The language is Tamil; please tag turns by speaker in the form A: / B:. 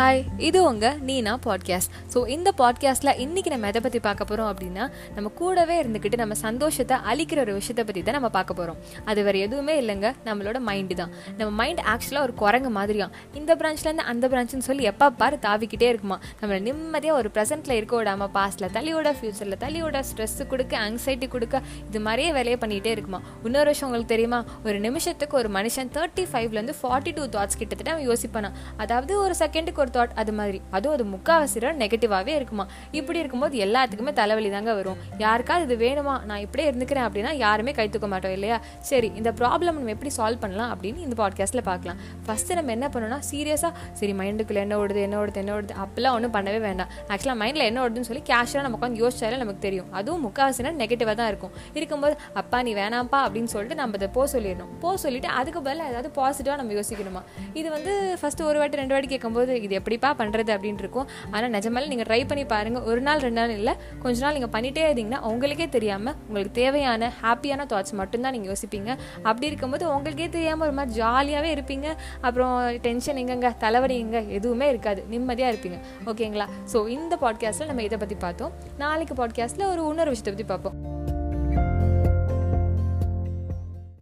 A: ஹாய் இது உங்கள் நீனா பாட்காஸ்ட் ஸோ இந்த பாட்காஸ்ட்டில் இன்றைக்கி நம்ம எதை பற்றி பார்க்க போகிறோம் அப்படின்னா நம்ம கூடவே இருந்துக்கிட்டு நம்ம சந்தோஷத்தை அழிக்கிற ஒரு விஷயத்தை பற்றி தான் நம்ம பார்க்க போகிறோம் அது வேறு எதுவுமே இல்லைங்க நம்மளோட மைண்டு தான். நம்ம மைண்ட் ஆக்சுவலாக ஒரு குரங்கு மாதிரியாம் இந்த பிரான்ச்லேருந்து அந்த பிரான்ச்னு சொல்லி எப்போ பாரு தாவிக்கிட்டே இருக்குமா? நம்மளை நிம்மதியாக ஒரு ப்ரெசென்ட்டில் இருக்க விடாமல் பாஸ்ட்டில் தள்ளியோட ஃப்யூச்சரில் தள்ளியோட ஸ்ட்ரெஸ்ஸு கொடுக்க ஆங்ஸைட்டி கொடுக்க இது மாதிரியே வேலையை பண்ணிகிட்டே இருக்குமா? இன்னொரு விஷயம் உங்களுக்கு தெரியுமா? ஒரு நிமிஷத்துக்கு ஒரு மனுஷன் தேர்ட்டி ஃபைவ்லேருந்து ஃபார்ட்டி டூ தாட்ஸ் கிட்டத்தட்ட அவன் யோசிப்பானா? அதாவது ஒரு செகண்டுக்கு ஒரு தாட் அது மாதிரி. அதுவும் அது முக்காவாசி நெகட்டிவாகவே இருக்குமா? இப்படி இருக்கும்போது எல்லாத்துக்குமே தலைவலி தாங்க வரும். யாருக்காவது இது வேணுமா? நான் இப்படியே இருந்துக்கிறேன் அப்படின்னா யாருமே கை தூக்க மாட்டோம் இல்லையா? சரி இந்த ப்ராப்ளம் நம்ம எப்படி சால்வ் பண்ணலாம் அப்படின்னு இந்த பாட்காஸ்ட்டில் பார்க்கலாம். ஃபஸ்ட்டு நம்ம என்ன பண்ணணும்னா சீரியஸாக சரி மைண்டுக்குள்ளே என்ன ஓடுது என்ன ஓடுது என்ன ஓடுது அப்பெல்லாம் ஒன்றும் பண்ணவே வேண்டாம். ஆக்சுவலாக மைண்டில் என்ன ஓடுதுன்னு சொல்லி கேஷாக நம்ம உட்காந்து யோசிச்சாலே நமக்கு தெரியும். அதுவும் முக்கால்வாசினா நெகட்டிவாக தான் இருக்கும். இருக்கும்போது அப்பா நீ வேணாம்ப்பா அப்படின்னு சொல்லிட்டு நம்ம அதை போ சொல்லிடணும். போ சொல்லிட்டு அதுக்கு பதிலாக ஏதாவது பாசிட்டிவாக நம்ம யோசிக்கணுமா? இது வந்து ஃபஸ்ட்டு ஒரு வாட்டி ரெண்டு வாட்டி கேட்கும்போது இது எப்படிப்பா பண்ணுறது அப்படின்னு இருக்கும். ஆனால் நிஜமால நீங்கள் ட்ரை பண்ணி பாருங்கள் ஒரு நாள் ரெண்டு நாள் இல்லை. கொஞ்ச நாள் நீங்கள் பண்ணிகிட்டே இருந்தீங்கன்னா உங்களுக்கே தெரியாமல் உங்களுக்கு தேவையான ஹாப்பியான தாட்ஸ் மட்டும்தான் நீங்கள் யோசிப்பீங்க. அப்படி இருக்கும்போது உங்களுக்கே தெரியாமல் ஒரு மாதிரி ஜாலியாகவே இருப்பீங்க. அப்புறம் டென்ஷன் எங்கங்க தலைவலி எங்க எதுவுமே இருக்காது. நிம்மதியாக இருப்பீங்க. ஓகேங்களா ஸோ இந்த பாட்காஸ்ட்டில் நம்ம இதை பற்றி பார்த்தோம். நாளைக்கு பாட்காஸ்ட்டில் ஒரு இன்னொரு விஷயத்தை பற்றி பார்ப்போம்.